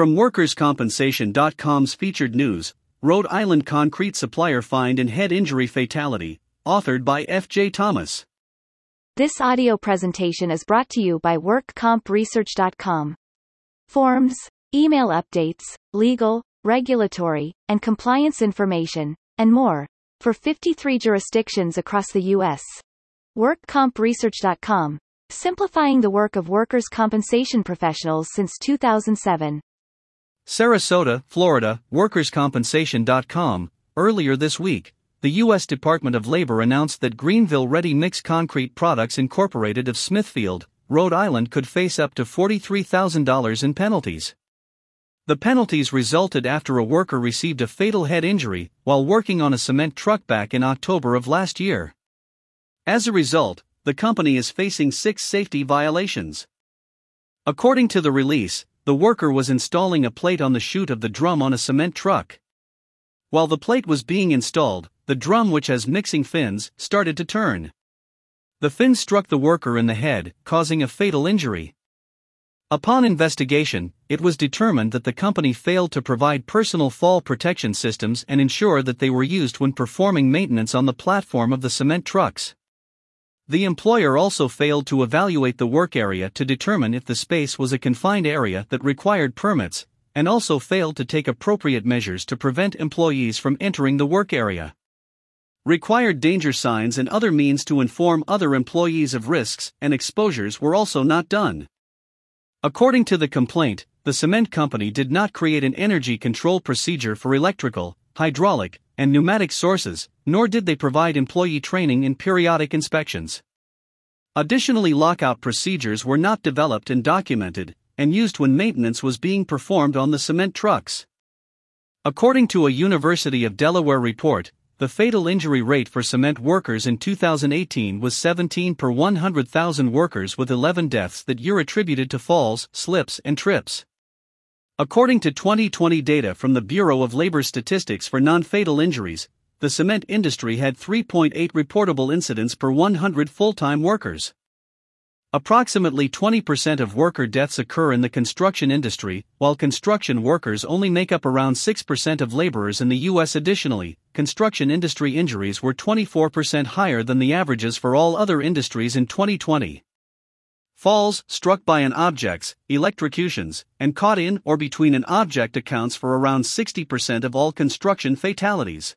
From WorkersCompensation.com's featured news, Rhode Island concrete supplier fined and head injury fatality, authored by F.J. Thomas. This audio presentation is brought to you by WorkCompResearch.com. Forms, email updates, legal, regulatory, and compliance information, and more, for 53 jurisdictions across the U.S. WorkCompResearch.com, simplifying the work of workers' compensation professionals since 2007. Sarasota, Florida, WorkersCompensation.com. Earlier this week, the U.S. Department of Labor announced that Greenville Ready Mix Concrete Products Incorporated of Smithfield, Rhode Island could face up to $43,000 in penalties. The penalties resulted after a worker received a fatal head injury while working on a cement truck back in October of last year. As a result, the company is facing six safety violations. According to the release, the worker was installing a plate on the chute of the drum on a cement truck. While the plate was being installed, the drum, which has mixing fins, started to turn. The fin struck the worker in the head, causing a fatal injury. Upon investigation, it was determined that the company failed to provide personal fall protection systems and ensure that they were used when performing maintenance on the platform of the cement trucks. The employer also failed to evaluate the work area to determine if the space was a confined area that required permits, and also failed to take appropriate measures to prevent employees from entering the work area. Required danger signs and other means to inform other employees of risks and exposures were also not done. According to the complaint, the cement company did not create an energy control procedure for electrical, hydraulic, and pneumatic sources, nor did they provide employee training in periodic inspections. Additionally, lockout procedures were not developed and documented, and used when maintenance was being performed on the cement trucks. According to a University of Delaware report, the fatal injury rate for cement workers in 2018 was 17 per 100,000 workers, with 11 deaths that year attributed to falls, slips, and trips. According to 2020 data from the Bureau of Labor Statistics for non fatal injuries, the cement industry had 3.8 reportable incidents per 100 full time workers. Approximately 20% of worker deaths occur in the construction industry, while construction workers only make up around 6% of laborers in the U.S. Additionally, construction industry injuries were 24% higher than the averages for all other industries in 2020. Falls, struck by an objects, electrocutions, and caught in or between an object accounts for around 60% of all construction fatalities.